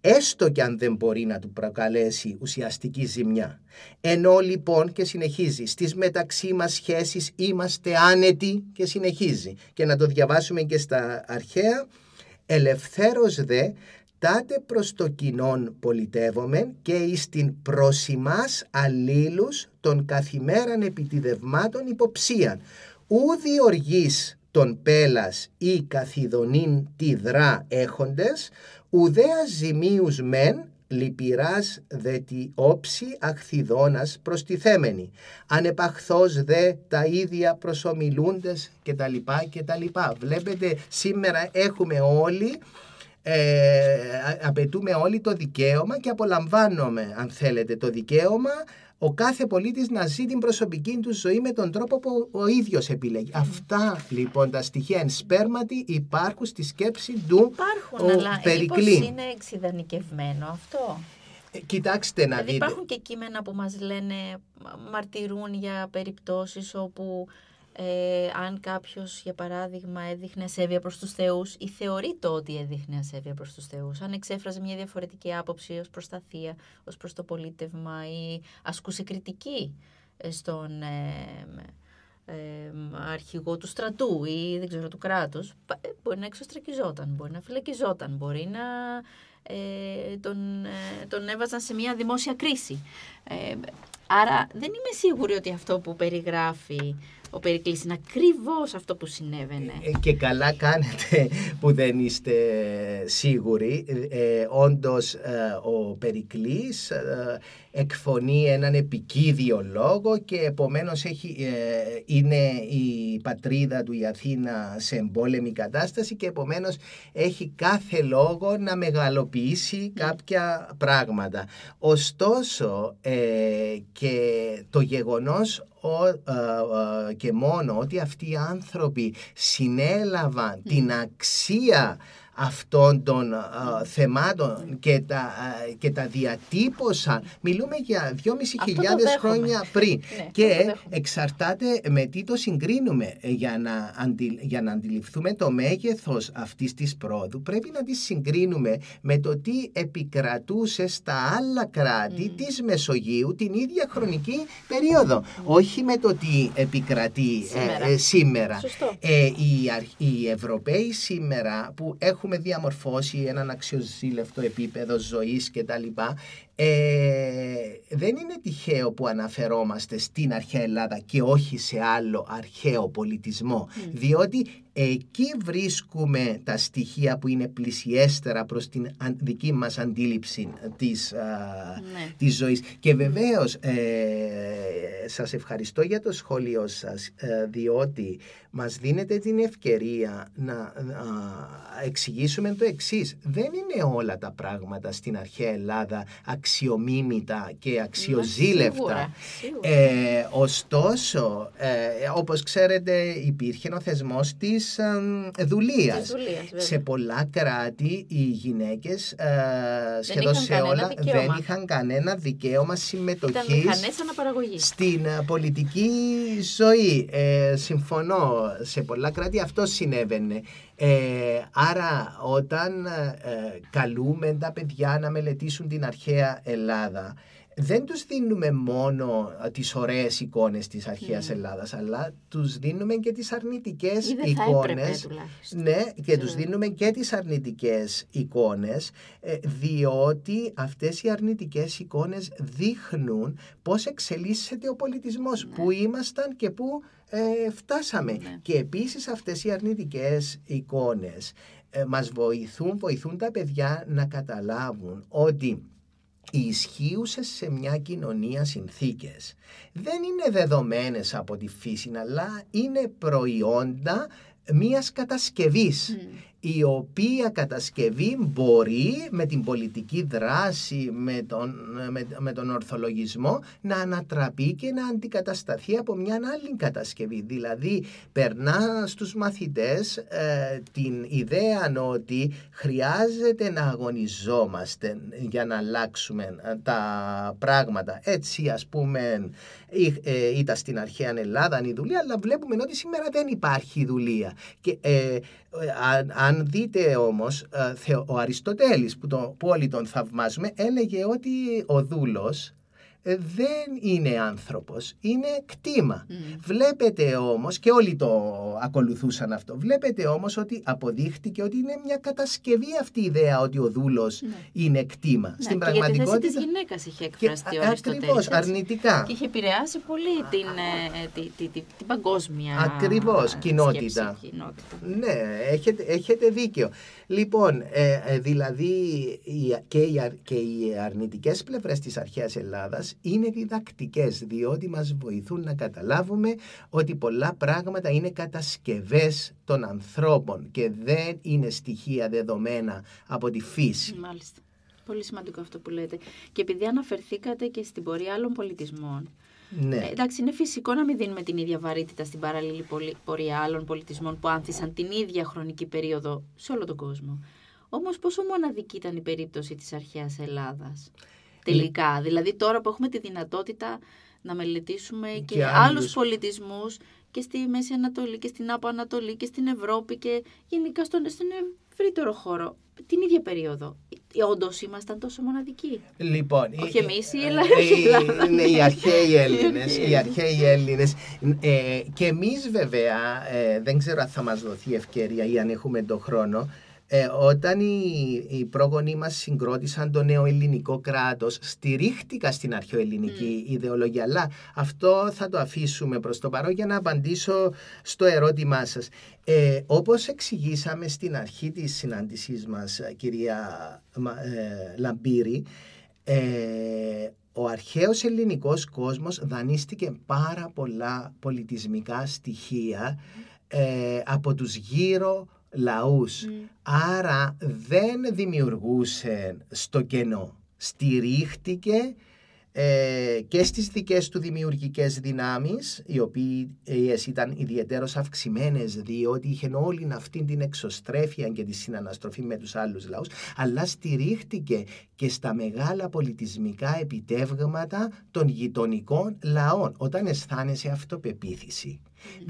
έστω και αν δεν μπορεί να του προκαλέσει ουσιαστική ζημιά. Ενώ λοιπόν και συνεχίζει, στις μεταξύ μας σχέσεις είμαστε άνετοι και συνεχίζει. Και να το διαβάσουμε και στα αρχαία, ελευθέρως δε τάτε προς το κοινόν πολιτεύομεν και εις την προσιμάς αλλήλους των καθημέραν επιτιδευμάτων υποψίαν. Ούδη οργής των πέλας ή καθιδονήν τη δρά έχοντες, ουδέα ζημίους μεν, λυπηράς δε τη όψη αχθιδώνας προστιθέμενη. Ανεπαχθώς δε τα ίδια προσομιλούντες και τα λοιπά και τα λοιπά. Βλέπετε σήμερα έχουμε όλοι ε, απαιτούμε όλοι το δικαίωμα και απολαμβάνουμε αν θέλετε το δικαίωμα ο κάθε πολίτης να ζει την προσωπική του ζωή με τον τρόπο που ο ίδιος επιλέγει. Αυτά λοιπόν τα στοιχεία εν σπέρματι υπάρχουν στη σκέψη του Υπάρχουν, ο αλλά Περικλή. είναι εξειδανικευμένο αυτό; Ε, Κοιτάξτε να Δηλαδή δείτε. υπάρχουν και κείμενα που μας λένε, μαρτυρούν για περιπτώσεις όπου ε, αν κάποιος, για παράδειγμα, έδειχνε ασέβεια προς τους θεούς ή θεωρείται ότι έδειχνε ασέβεια προς τους θεούς, αν εξέφραζε μια διαφορετική άποψη ως προς τα θεία, ως προς το πολίτευμα ή ασκούσε κριτική ε, στον ε, ε, αρχηγό του στρατού ή δεν ξέρω του κράτους, πα- ε, μπορεί να εξωστρακιζόταν, μπορεί να φυλακιζόταν, μπορεί να ε, τον, ε, τον έβαζαν σε μια δημόσια κρίση. Ε, άρα δεν είμαι σίγουρη ότι αυτό που περιγράφει ο Περικλής είναι ακριβώς αυτό που συνέβαινε. Ε, Και καλά κάνετε που δεν είστε σίγουροι. Ε, όντως ε, ο Περικλής ε, εκφωνεί έναν επικίδιο λόγο και επομένως έχει, ε, είναι η πατρίδα του η Αθήνα σε εμπόλεμη κατάσταση και επομένως έχει κάθε λόγο να μεγαλοποιήσει κάποια πράγματα. Ωστόσο ε, και το γεγονός ο, ε, ε, και μόνο ότι αυτοί οι άνθρωποι συνέλαβαν την αξία αυτών των ε, θεμάτων και τα, ε, και τα διατύπωσαν. Μιλούμε για 2.500 Αυτό το δέχομαι. χρόνια πριν. Ναι, αυτό και το δέχομαι. εξαρτάται με τι το συγκρίνουμε ε, για να, αντι, για να αντιληφθούμε το μέγεθος αυτής της πρόοδου. Πρέπει να τη συγκρίνουμε με το τι επικρατούσε στα άλλα κράτη της Μεσογείου την ίδια χρονική περίοδο. Όχι με το τι επικρατεί Σήμερα. ε, ε, σήμερα. Σωστό. Ε, οι, αρχ- οι Ευρωπαίοι σήμερα που έχουμε διαμορφώσει έναν αξιοζήλευτο επίπεδο ζωής και τα λοιπά, ε, δεν είναι τυχαίο που αναφερόμαστε στην αρχαία Ελλάδα και όχι σε άλλο αρχαίο πολιτισμό, διότι εκεί βρίσκουμε τα στοιχεία που είναι πλησιέστερα προς την αν- δική μας αντίληψη της, α, Ναι. της ζωής. Και βεβαίως ε, σας ευχαριστώ για το σχόλιο σας ε, διότι μας δίνετε την ευκαιρία να α, εξηγήσουμε το εξής. Δεν είναι όλα τα πράγματα στην αρχαία Ελλάδα αξιομίμητα και αξιοζήλευτα. Σίγουρα, σίγουρα. Ε, ωστόσο, ε, όπως ξέρετε υπήρχε ο θεσμός της ε, δουλείας. Της δουλείας, βέβαια. σε πολλά κράτη οι γυναίκες ε, σχεδόν είχαν σε κανένα όλα δικαίωμα. δεν είχαν κανένα δικαίωμα Ήταν συμμετοχής μηχανές αναπαραγωγής. στην ε, πολιτική ζωή. Ε, συμφωνώ, σε πολλά κράτη αυτό συνέβαινε. Ε, άρα όταν ε, ε, καλούμε τα παιδιά να μελετήσουν την αρχαία Ελλάδα, δεν τους δίνουμε μόνο ε, τις ωραίες εικόνες της αρχαίας Ελλάδας, αλλά τους δίνουμε και τις αρνητικές Ή δεν θα έπρεπε εικόνες. τουλάχιστον. Ναι, και Ξέρω. τους δίνουμε και τις αρνητικές εικόνες, ε, διότι αυτές οι αρνητικές εικόνες δείχνουν πώς εξελίσσεται ο πολιτισμός, που ήμασταν και που ε, φτάσαμε. Ναι. Και επίσης αυτές οι αρνητικές εικόνες ε, μας βοηθούν, βοηθούν τα παιδιά να καταλάβουν ότι οι ισχύουσες σε μια κοινωνία συνθήκες. Δεν είναι δεδομένες από τη φύση, αλλά είναι προϊόντα μιας κατασκευής η οποία κατασκευή μπορεί με την πολιτική δράση, με τον, με, με τον ορθολογισμό να ανατραπεί και να αντικατασταθεί από μια άλλη κατασκευή. Δηλαδή περνά στους μαθητές ε, την ιδέα ότι χρειάζεται να αγωνιζόμαστε για να αλλάξουμε ε, τα πράγματα. Έτσι ας πούμε ή- ε, ήταν στην αρχαία Ελλάδα η δουλεία, αλλά βλέπουμε ότι σήμερα δεν υπάρχει δουλεία. Και, ε, ε, αν, αν δείτε όμως, ε, θε- ο Αριστοτέλης που, το, που όλοι τον θαυμάζουμε, έλεγε ότι ο δούλος ε, δεν είναι άνθρωπος, είναι κτήμα. Βλέπετε όμως, και όλοι το ακολουθούσαν αυτό, βλέπετε όμως ότι αποδείχτηκε ότι είναι μια κατασκευή αυτή η ιδέα ότι ο δούλος Ναι. είναι κτήμα. Ναι, Στην και για τη θέση πραγματικότητα... της γυναίκας είχε εκφραστεί ο α- Αριστοτέλης. ακριβώς, έτσι. αρνητικά. Και είχε επηρεάσει πολύ την, ε, τη, τη, τη, την παγκόσμια Ακριβώς, ε, κοινότητα. σκέψη, κοινότητα. Ναι, έχετε, έχετε δίκιο. Λοιπόν, ε, ε, δηλαδή οι- και, οι, αρ- και οι αρνητικές πλευρές της αρχαίας Ελλάδας είναι διδακτικές, διότι μας βοηθούν να καταλάβουμε ότι πολλά πράγματα είναι κατασκευές των ανθρώπων και δεν είναι στοιχεία δεδομένα από τη φύση. Μάλιστα. Πολύ σημαντικό αυτό που λέτε. Και επειδή αναφερθήκατε και στην πορεία άλλων πολιτισμών, Ναι. Ε, εντάξει, είναι φυσικό να μην δίνουμε την ίδια βαρύτητα στην παράλληλη πολι- πορεία άλλων πολιτισμών που άνθησαν την ίδια χρονική περίοδο σε όλο τον κόσμο. Όμως πόσο μοναδική ήταν η περίπτωση της αρχαίας Ελλάδας; Τελικά, δηλαδή τώρα που έχουμε τη δυνατότητα να μελετήσουμε και, Και άλλους άλλους. πολιτισμούς και στη Μέση Ανατολή και στην Άπο Ανατολή και στην Ευρώπη και γενικά στον, στον ευρύτερο χώρο την ίδια περίοδο. Όντως ήμασταν τόσο μοναδικοί; Λοιπόν, Όχι οι- εμείς, η ε, Ελλάδα. ε, η Ελλάδα. ναι, οι αρχαίοι Έλληνες, αρχαίοι οι αρχαίοι Έλληνες. Ε, και εμείς βέβαια, ε, δεν ξέρω αν θα μας δοθεί ευκαιρία ή αν έχουμε τον χρόνο, ε, όταν οι, οι πρόγονοί μας συγκρότησαν το νέο ελληνικό κράτος, στηρίχτηκα στην αρχαιοελληνική ιδεολογία. Αλλά αυτό θα το αφήσουμε προς το παρόν για να απαντήσω στο ερώτημά σας. Ε, όπως εξηγήσαμε στην αρχή της συνάντησής μας, ε, κυρία Μα- ε, Λαμπύρη, ε, ο αρχαίος ελληνικός κόσμος δανείστηκε πάρα πολλά πολιτισμικά στοιχεία ε, από τους γύρω λαούς. Άρα δεν δημιουργούσε στο κενό. Στηρίχτηκε ε, και στις δικές του δημιουργικές δυνάμεις, οι οποίες ήταν ιδιαίτερως αυξημένες διότι είχε όλη αυτή την εξωστρέφεια και τη συναναστροφή με τους άλλους λαούς, αλλά στηρίχτηκε και στα μεγάλα πολιτισμικά επιτεύγματα των γειτονικών λαών. Όταν αισθάνεσαι αυτοπεποίθηση,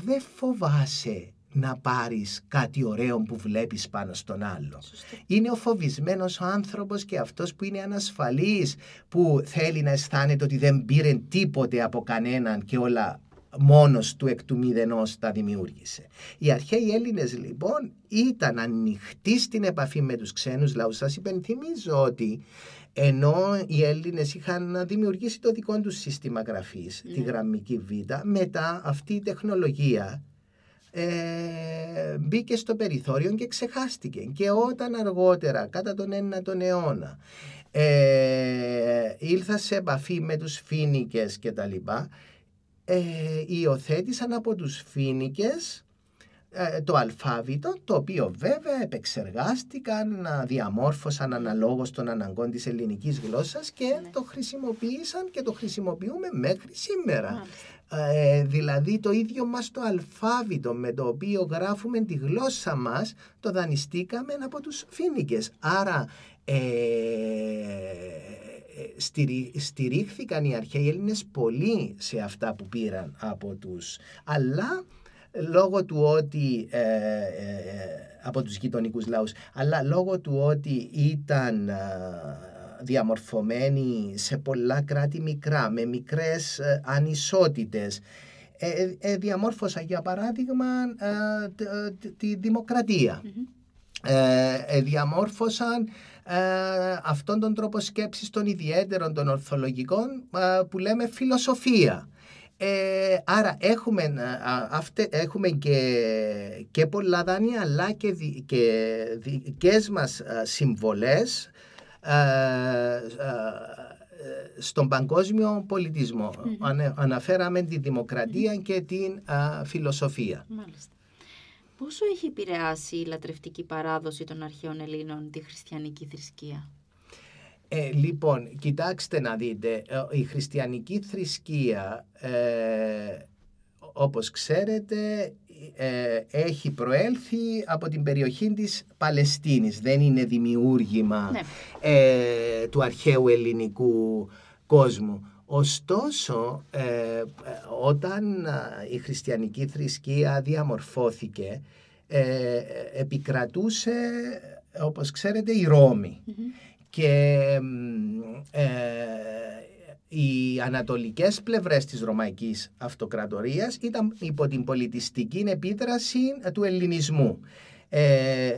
δεν φοβάσαι να πάρεις κάτι ωραίο που βλέπεις πάνω στον άλλο. Είναι ο φοβισμένος ο άνθρωπος και αυτός που είναι ανασφαλής, που θέλει να αισθάνεται ότι δεν πήρε τίποτε από κανέναν και όλα μόνος του εκ του μηδενός τα δημιούργησε. Οι αρχαίοι Έλληνες λοιπόν ήταν ανοιχτοί στην επαφή με τους ξένους λαούς. Σας υπενθυμίζω ότι ενώ οι Έλληνες είχαν δημιουργήσει το δικό τους σύστημα γραφής, τη γραμμική β, μετά αυτή η τεχνολογία ε, μπήκε στο περιθώριο και ξεχάστηκε. Και όταν αργότερα, κατά τον 9ο αιώνα, ε, ήλθα σε επαφή με τους φίνικες και τα λοιπά, ε, υιοθέτησαν από τους φίνικες ε, το αλφάβητο, το οποίο βέβαια επεξεργάστηκαν, α, διαμόρφωσαν αναλόγως των αναγκών της ελληνικής γλώσσας και Ναι. το χρησιμοποίησαν και το χρησιμοποιούμε μέχρι σήμερα. Μάλιστα. Ε, δηλαδή το ίδιο μας το αλφάβητο με το οποίο γράφουμε τη γλώσσα μας το δανειστήκαμε από τους φίνικες. Άρα ε, στηρί- στηρίχθηκαν οι αρχαίοι Έλληνες πολύ σε αυτά που πήραν από τους αλλά λόγω του ότι ε, ε, από τους γειτονικούς λαούς αλλά λόγω του ότι ήταν ε, διαμορφωμένοι σε πολλά κράτη μικρά με μικρές ε, ανισότητες. Ε, ε, διαμόρφωσα για παράδειγμα ε, τ- ε, τ- τη δημοκρατία. Ε, ε, διαμόρφωσαν ε, αυτόν τον τρόπο σκέψης των ιδιαίτερων των ορθολογικών ε, που λέμε φιλοσοφία. Ε, άρα έχουμε, ε, α, αυτε, έχουμε και, και πολλά δάνεια αλλά και, δι, και δικές μας ε, συμβολές ε, ε, στον παγκόσμιο πολιτισμό. Ανε- αναφέραμε τη δημοκρατία και την α, φιλοσοφία. Μάλιστα. Πόσο έχει επηρεάσει η λατρευτική παράδοση των αρχαίων Ελλήνων τη χριστιανική θρησκεία; Ε, λοιπόν, κοιτάξτε να δείτε, ε, η χριστιανική θρησκεία, ε, όπως ξέρετε, ε, έχει προέλθει από την περιοχή της Παλαιστίνης. Δεν είναι δημιούργημα Ναι. ε, του αρχαίου ελληνικού κόσμου. Ωστόσο, ε, ε, όταν α, η χριστιανική θρησκεία διαμορφώθηκε, ε, επικρατούσε, όπως ξέρετε, η Ρώμη. Και μ, ε, οι οι ανατολικές πλευρές της Ρωμαϊκής Αυτοκρατορίας ήταν υπό την πολιτιστική επίδραση του ελληνισμού. Ε,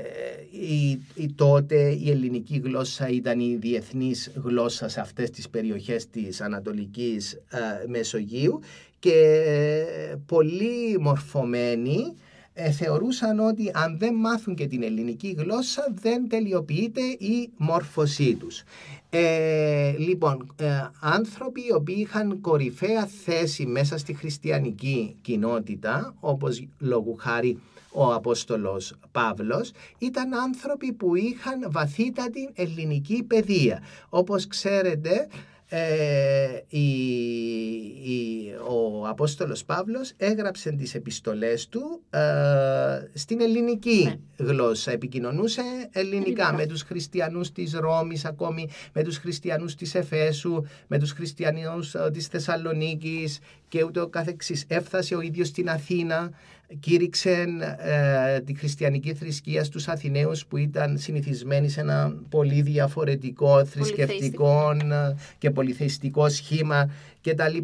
η, η, τότε η ελληνική γλώσσα ήταν η διεθνής γλώσσα σε αυτές τις περιοχές της Ανατολικής ε, Μεσογείου και ε, πολύ μορφωμένοι ε, θεωρούσαν ότι αν δεν μάθουν και την ελληνική γλώσσα δεν τελειοποιείται η μόρφωσή τους. Ε, λοιπόν, ε, άνθρωποι οι οποίοι είχαν κορυφαία θέση μέσα στη χριστιανική κοινότητα, όπως λόγου χάρη ο Απόστολος Παύλος, ήταν άνθρωποι που είχαν βαθύτατη ελληνική παιδεία. Όπως ξέρετε, ε, η, ο Απόστολος Παύλος έγραψε τις επιστολές του ε, στην ελληνική ναι. γλώσσα. Επικοινωνούσε ελληνικά, με τους χριστιανούς της Ρώμης ακόμη, με τους χριστιανούς της Εφέσου, με τους χριστιανούς ε, της Θεσσαλονίκης και ούτω καθεξής. Έφτασε ο ίδιος στην Αθήνα κήρυξε ε, τη χριστιανική θρησκεία στους Αθηναίους που ήταν συνηθισμένοι σε ένα πολύ διαφορετικό θρησκευτικό ε, και πολυθεϊστικό σχήμα κτλ.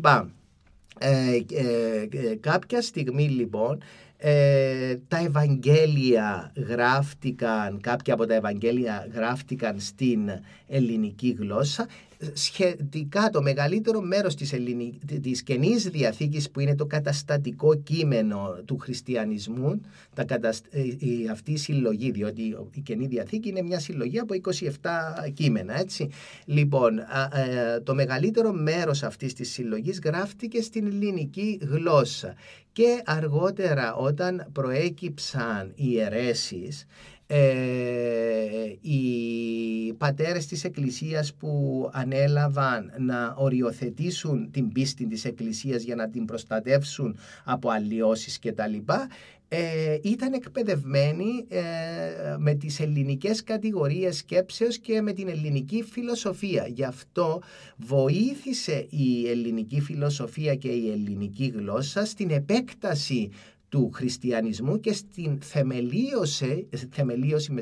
Ε, ε, κάποια στιγμή λοιπόν ε, τα Ευαγγέλια γράφτηκαν, κάποια από τα Ευαγγέλια γράφτηκαν στην ελληνική γλώσσα σχετικά το μεγαλύτερο μέρος της, Ελληνι... της Καινής Διαθήκης που είναι το καταστατικό κείμενο του χριστιανισμού τα η... αυτή η συλλογή διότι η Καινή Διαθήκη είναι μια συλλογή από 27 κείμενα έτσι. Λοιπόν ε, το μεγαλύτερο μέρος αυτής της συλλογής γράφτηκε στην ελληνική γλώσσα και αργότερα όταν προέκυψαν οι αιρέσεις ε, οι πατέρες της Εκκλησίας που ανέλαβαν να οριοθετήσουν την πίστη της Εκκλησίας για να την προστατεύσουν από αλλοιώσεις και τα λοιπά, ε, ήταν εκπαιδευμένοι ε, με τις ελληνικές κατηγορίες σκέψεως και με την ελληνική φιλοσοφία. Γι' αυτό βοήθησε η ελληνική φιλοσοφία και η ελληνική γλώσσα στην επέκταση του χριστιανισμού και στην θεμελίωση, θεμελίωση με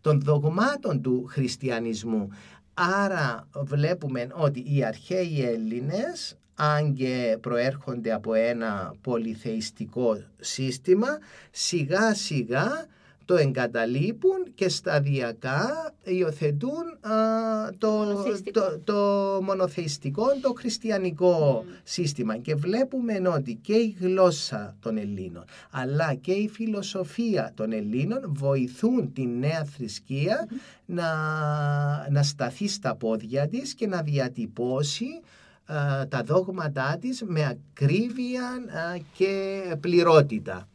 των δογμάτων του χριστιανισμού. Άρα βλέπουμε ότι οι αρχαίοι Έλληνες αν και προέρχονται από ένα πολυθεϊστικό σύστημα, σιγά σιγά το εγκαταλείπουν και σταδιακά υιοθετούν το, μονοθεϊστικό. Το, το, μονοθεϊστικό, το χριστιανικό σύστημα και βλέπουμε ότι και η γλώσσα των Ελλήνων αλλά και η φιλοσοφία των Ελλήνων βοηθούν τη νέα θρησκεία να, να σταθεί στα πόδια της και να διατυπώσει τα δόγματά της με ακρίβεια και πληρότητα.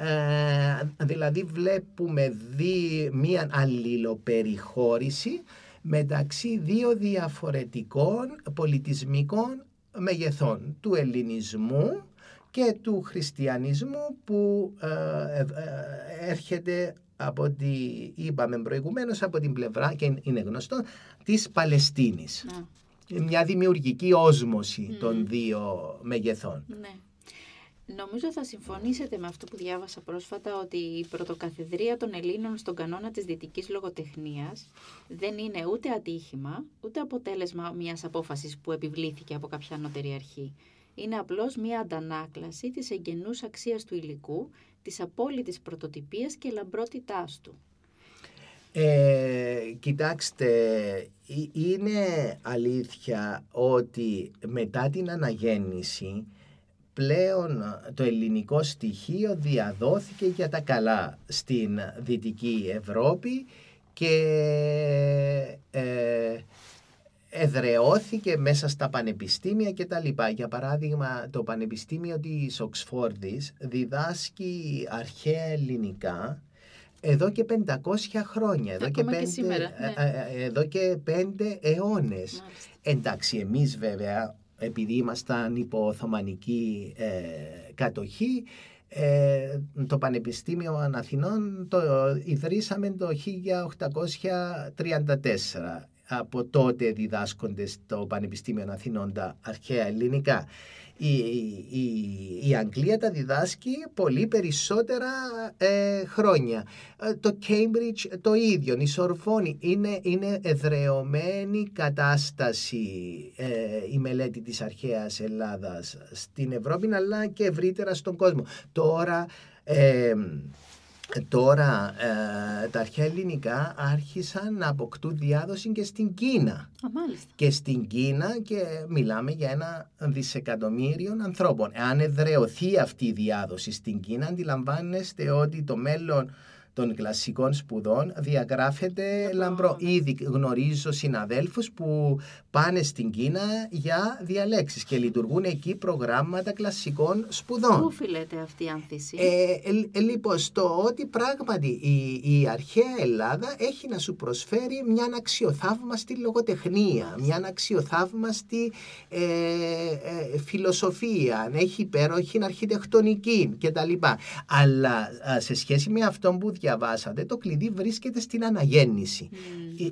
Ε, δηλαδή βλέπουμε δι, μία αλληλοπεριχώρηση μεταξύ δύο διαφορετικών πολιτισμικών μεγεθών του ελληνισμού και του χριστιανισμού που ε, ε, έρχεται από ό,τι είπαμε προηγουμένως από την πλευρά και είναι γνωστό της Παλαιστίνης. Ναι. Μια δημιουργική όσμωση των δύο μεγεθών. Ναι. Νομίζω θα συμφωνήσετε με αυτό που διάβασα πρόσφατα ότι η πρωτοκαθεδρία των Ελλήνων στον κανόνα της δυτικής λογοτεχνίας δεν είναι ούτε ατύχημα, ούτε αποτέλεσμα μιας απόφασης που επιβλήθηκε από κάποια ανώτερη αρχή. Είναι απλώς μια αντανάκλαση της εγγενούς αξίας του υλικού, της απόλυτης πρωτοτυπίας και λαμπρότητάς του. Ε, κοιτάξτε, είναι αλήθεια ότι μετά την αναγέννηση πλέον το ελληνικό στοιχείο διαδόθηκε για τα καλά στην Δυτική Ευρώπη και ε, εδρεώθηκε μέσα στα πανεπιστήμια και τα λοιπά. Για παράδειγμα, το Πανεπιστήμιο της Οξφόρδης διδάσκει αρχαία ελληνικά εδώ και 500 χρόνια, εδώ, και, πέντε, σήμερα, ναι. ε, ε, εδώ και πέντε αιώνες. Εντάξει, εμείς βέβαια επειδή ήμασταν υπό Οθωμανική ε, κατοχή, ε, το Πανεπιστήμιο Αθηνών το ιδρύσαμε το 1834. Από τότε διδάσκονται στο Πανεπιστήμιο Αθηνών τα αρχαία ελληνικά. Η, η, η Αγγλία τα διδάσκει πολύ περισσότερα ε, χρόνια. Ε, το Cambridge το ίδιο, η Σορφόνη είναι, είναι εδρεωμένη κατάσταση ε, η μελέτη της αρχαίας Ελλάδας στην Ευρώπη αλλά και ευρύτερα στον κόσμο. Τώρα Τώρα ε, τα αρχαία ελληνικά άρχισαν να αποκτούν διάδοση και στην Κίνα. Α, μάλιστα. Και στην Κίνα και μιλάμε για ένα δισεκατομμύριο ανθρώπων. Εάν εδρεωθεί αυτή η διάδοση στην Κίνα αντιλαμβάνεστε ότι το μέλλον των κλασικών σπουδών διαγράφεται λαμπρό. Ήδη γνωρίζω συναδέλφους που πάνε στην Κίνα για διαλέξεις και λειτουργούν εκεί προγράμματα κλασικών σπουδών. Πού οφείλεται αυτή η άνθηση; Ε, ε, λοιπόν, στο ότι πράγματι η, η αρχαία Ελλάδα έχει να σου προσφέρει μια αξιοθαύμαστη λογοτεχνία, μια αξιοθαύμαστη ε, ε, φιλοσοφία, έχει υπέροχη αρχιτεκτονική κτλ. Αλλά σε σχέση με αυτό που διαβάσατε, το κλειδί βρίσκεται στην αναγέννηση.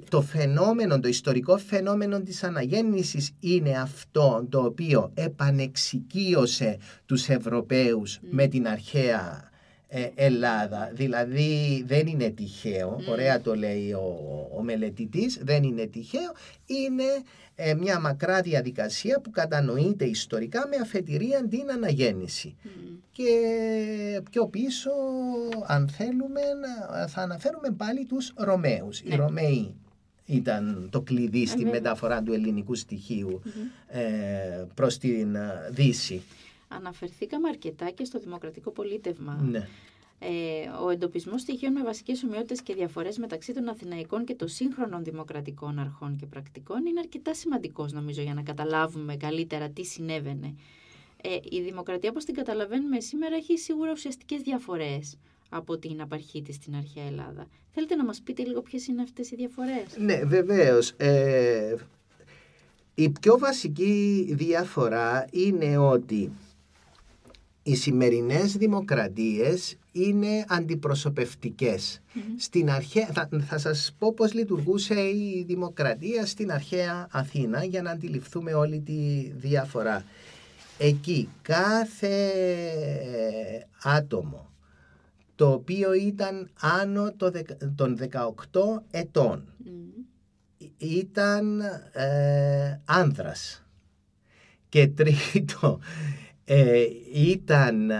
Το φαινόμενο, το ιστορικό φαινόμενο της αναγέννησης είναι αυτό το οποίο επανεξικίωσε τους Ευρωπαίους με την αρχαία ε, Ελλάδα. Δηλαδή δεν είναι τυχαίο, ωραία το λέει ο, ο μελετητής, δεν είναι τυχαίο, είναι ε, μια μακρά διαδικασία που κατανοείται ιστορικά με αφετηρία την αναγέννηση. Και πιο πίσω, αν θέλουμε, θα αναφέρουμε πάλι τους Ρωμαίους. Οι ναι. Ρωμαίοι ήταν το κλειδί στη μεταφορά του ελληνικού στοιχείου ε, προς την Δύση. Αναφερθήκαμε αρκετά και στο δημοκρατικό πολίτευμα. Ναι. Ε, ο εντοπισμός στοιχείων με βασικές ομοιότητες και διαφορές μεταξύ των Αθηναϊκών και των σύγχρονων δημοκρατικών αρχών και πρακτικών είναι αρκετά σημαντικός, νομίζω, για να καταλάβουμε καλύτερα τι συνέβαινε. Ε, η δημοκρατία, όπως την καταλαβαίνουμε σήμερα, έχει σίγουρα ουσιαστικές διαφορές από την απαρχή της στην αρχαία Ελλάδα. Θέλετε να μας πείτε λίγο ποιες είναι αυτές οι διαφορές; Ναι, βεβαίως. Ε, η πιο βασική διαφορά είναι ότι οι σημερινές δημοκρατίες είναι αντιπροσωπευτικές. Στην αρχαία, θα, θα σας πω πώς λειτουργούσε η δημοκρατία στην αρχαία Αθήνα για να αντιληφθούμε όλη τη διαφορά. Εκεί κάθε άτομο το οποίο ήταν άνω των 18 ετών ήταν ε, άνδρας. Και τρίτο, ε, ήταν ε,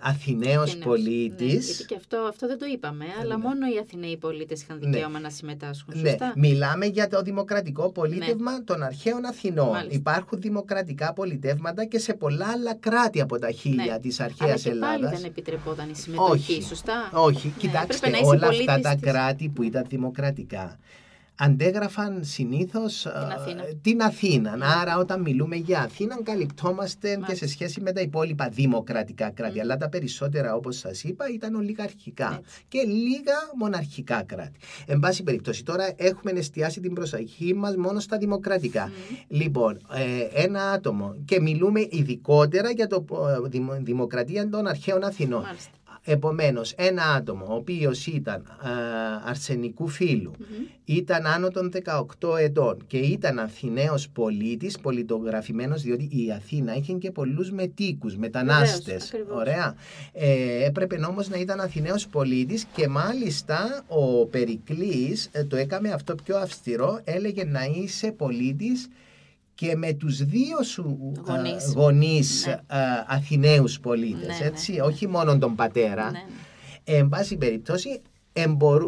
Αθηναίος πολίτης. Ναι, γιατί και αυτό, αυτό δεν το είπαμε, αλλά ναι. μόνο οι Αθηναίοι πολίτες είχαν ναι. δικαίωμα να συμμετάσχουν. Ναι, σωστά; μιλάμε για το δημοκρατικό πολίτευμα ναι. των αρχαίων Αθηνών. Υπάρχουν δημοκρατικά πολιτεύματα και σε πολλά άλλα κράτη από τα χίλια ναι. της αρχαίας αλλά Ελλάδας. πάλι δεν επιτρεπόταν η συμμετοχή, Όχι. σωστά; Όχι, κοιτάξτε όλα αυτά τα κράτη που ήταν δημοκρατικά αντέγραφαν συνήθως την Αθήνα. την Αθήνα. Ναι. Άρα όταν μιλούμε για Αθήνα καλυπτόμαστε και σε σχέση με τα υπόλοιπα δημοκρατικά κράτη. Αλλά τα περισσότερα όπως σας είπα ήταν ολιγαρχικά και λίγα μοναρχικά κράτη. Εν πάση περιπτώσει τώρα έχουμε εστιάσει την προσοχή μας μόνο στα δημοκρατικά. Λοιπόν, ε, ένα άτομο και μιλούμε ειδικότερα για το ε, δημοκρατία των αρχαίων Αθηνών. Μάλιστα. Επομένως, ένα άτομο ο οποίος ήταν αρσενικού ήταν άνω των 18 ετών και ήταν Αθηναίος πολίτης, πολιτογραφημένος, διότι η Αθήνα είχε και πολλούς μετίκους, μετανάστες. ωραία. Ε, έπρεπε όμως να ήταν Αθηναίος πολίτης και μάλιστα ο Περικλής ε, το έκαμε αυτό πιο αυστηρό, έλεγε να είσαι πολίτης και με τους δύο σου γονείς, γονείς ναι. Αθηναίους πολίτες, ναι, έτσι, ναι, όχι μόνο τον πατέρα. Ναι. Εν πάση περιπτώσει,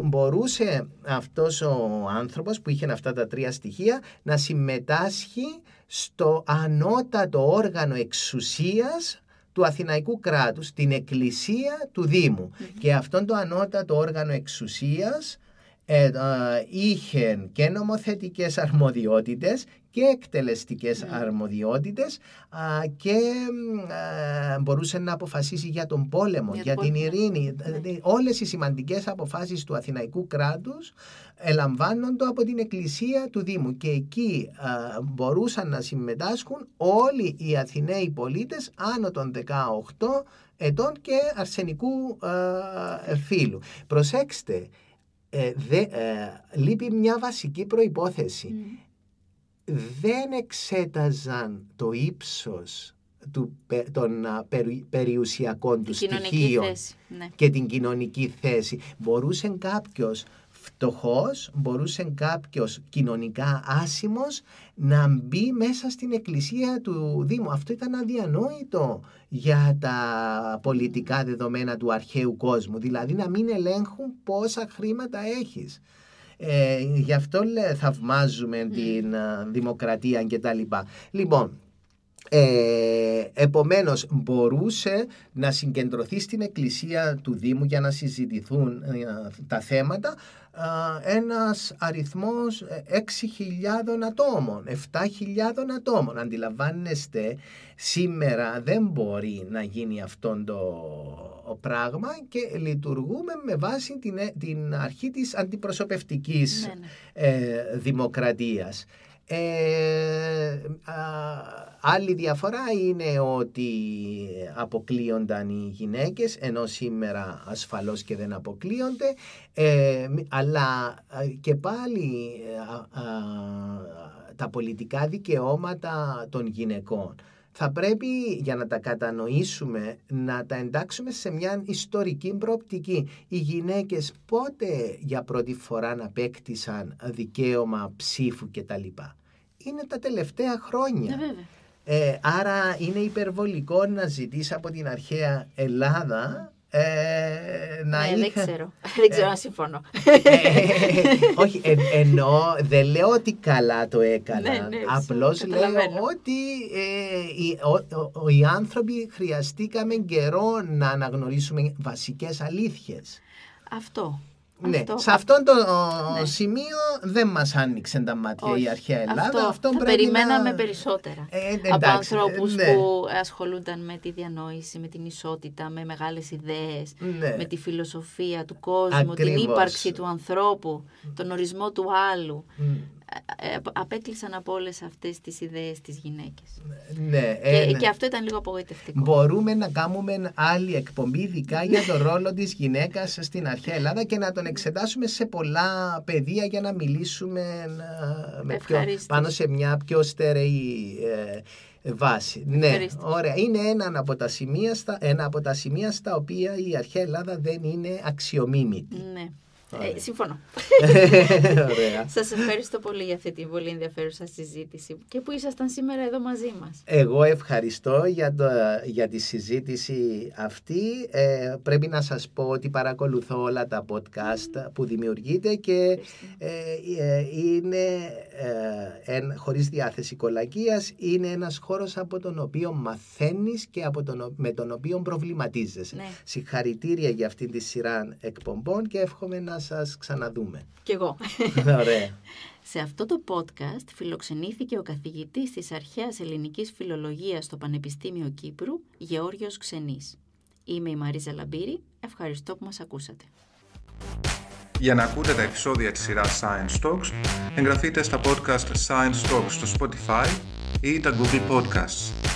μπορούσε αυτός ο άνθρωπος που είχε αυτά τα τρία στοιχεία να συμμετάσχει στο ανώτατο όργανο εξουσίας του Αθηναϊκού κράτους, την εκκλησία του Δήμου. Και αυτόν το ανώτατο όργανο εξουσίας ε, είχε και νομοθετικές αρμοδιότητες και εκτελεστικές ναι. αρμοδιότητες και μπορούσε να αποφασίσει για τον πόλεμο, για, την ειρήνη. Ναι. Δηλαδή, όλες οι σημαντικές αποφάσεις του Αθηναϊκού κράτους ελαμβάνονται από την εκκλησία του Δήμου και εκεί μπορούσαν να συμμετάσχουν όλοι οι Αθηναίοι πολίτες άνω των 18 ετών και αρσενικού φίλου. Προσέξτε, ε, δε, ε, λείπει μια βασική προϋπόθεση. Δεν εξέταζαν το ύψος του, πε- των α, περι- περιουσιακών του Την κοινωνική στοιχείων θέση. Ναι. και την κοινωνική θέση. Μπορούσε κάποιος φτωχός, μπορούσε κάποιος κοινωνικά άσημος να μπει μέσα στην εκκλησία του Δήμου. Αυτό ήταν αδιανόητο για τα πολιτικά δεδομένα του αρχαίου κόσμου. Δηλαδή να μην ελέγχουν πόσα χρήματα έχεις. Ε, γι' αυτό λέ, θαυμάζουμε την α, δημοκρατία και τα λοιπά. Λοιπόν, ε, επομένως μπορούσε να συγκεντρωθεί στην εκκλησία του Δήμου για να συζητηθούν ε, τα θέματα α, ένας αριθμός ε, 6.000 ατόμων, 7.000 ατόμων. Αντιλαμβάνεστε, σήμερα δεν μπορεί να γίνει αυτό το πράγμα και λειτουργούμε με βάση την, ε- την αρχή της αντιπροσωπευτικής Ναι, ναι. ε, δημοκρατίας. Ε, α, άλλη διαφορά είναι ότι αποκλείονταν οι γυναίκες ενώ σήμερα ασφαλώς και δεν αποκλείονται ε, μη- αλλά ε, και πάλι ε, α, α, τα πολιτικά δικαιώματα των γυναικών θα πρέπει για να τα κατανοήσουμε να τα εντάξουμε σε μια ιστορική προοπτική. Οι γυναίκες πότε για πρώτη φορά να απέκτησαν δικαίωμα ψήφου κτλ. Είναι τα τελευταία χρόνια. Ναι, βέβαια. Ε, άρα είναι υπερβολικό να ζητήσει από την αρχαία Ελλάδα ε, να ναι, είχα... δεν ξέρω. δεν ξέρω αν συμφωνώ. Ε, όχι, εν, εννοώ, δεν λέω ότι καλά το έκαναν. Ναι, ναι, Απλώς σου λέω καταλαβαίνω. ότι ε, οι, ο- ο- οι άνθρωποι χρειαστήκαμε καιρό να αναγνωρίσουμε βασικές αλήθειες. Αυτό. Ναι, αυτό. σε αυτό το Ναι. σημείο δεν μας άνοιξε τα μάτια η Όχι. αρχαία Ελλάδα. Αυτό, Αυτό θα πρέπει περιμέναμε να... περισσότερα. Ε, από εντάξει, ανθρώπους ναι. που ασχολούνταν με τη διανόηση, με την ισότητα, με μεγάλες ιδέες, Ναι. με τη φιλοσοφία του κόσμου, την Ακριβώς. ύπαρξη του ανθρώπου, τον ορισμό του άλλου. Μ, Ε, ε, απέκλεισαν από όλες αυτές τις ιδέες τις γυναίκες. Ναι, Και, ε, ναι. και αυτό ήταν λίγο απογοητευτικό. Μπορούμε να κάνουμε άλλη εκπομπή ειδικά για τον ρόλο της γυναίκας στην αρχαία Ελλάδα και να τον εξετάσουμε σε πολλά πεδία για να μιλήσουμε ε, με πιο, Ευχαρίστως. πάνω σε μια πιο στερεή ε, βάση. Ναι, Ευχαρίστως. ωραία. Είναι ένα από, τα σημεία στα, ένα από τα σημεία στα οποία η αρχαία Ελλάδα δεν είναι αξιομίμητη. Ναι. Ωραία. Ε, συμφωνώ. ωραία. Σας ευχαριστώ πολύ για αυτή την πολύ ενδιαφέρουσα συζήτηση και που ήσασταν σήμερα εδώ μαζί μας. Εγώ ευχαριστώ για, το, για τη συζήτηση αυτή. Ε, πρέπει να σας πω ότι παρακολουθώ όλα τα podcast που δημιουργείτε και ε, ε, είναι, ε, εν, χωρίς διάθεση κολακίας, είναι ένας χώρος από τον οποίο μαθαίνεις και από τον, με τον οποίο προβληματίζεσαι. Ναι. Συγχαρητήρια για αυτή τη σειρά εκπομπών και εύχομαι να σας ξαναδούμε. Κι εγώ. Ωραία. Σε αυτό το podcast φιλοξενήθηκε ο καθηγητής της αρχαίας ελληνικής φιλολογίας στο Πανεπιστήμιο Κύπρου, Γεώργιος Ξενής. Είμαι η Μαρίζα Λαμπύρη. Ευχαριστώ που μας ακούσατε. Για να ακούτε τα επεισόδια της σειράς Science Talks, εγγραφείτε στα podcast Science Talks στο Spotify ή τα Google Podcasts.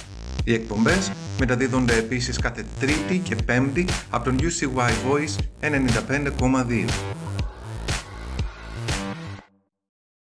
Οι εκπομπές μεταδίδονται επίσης κάθε Τρίτη και Πέμπτη από τον UCY Voice 95,2.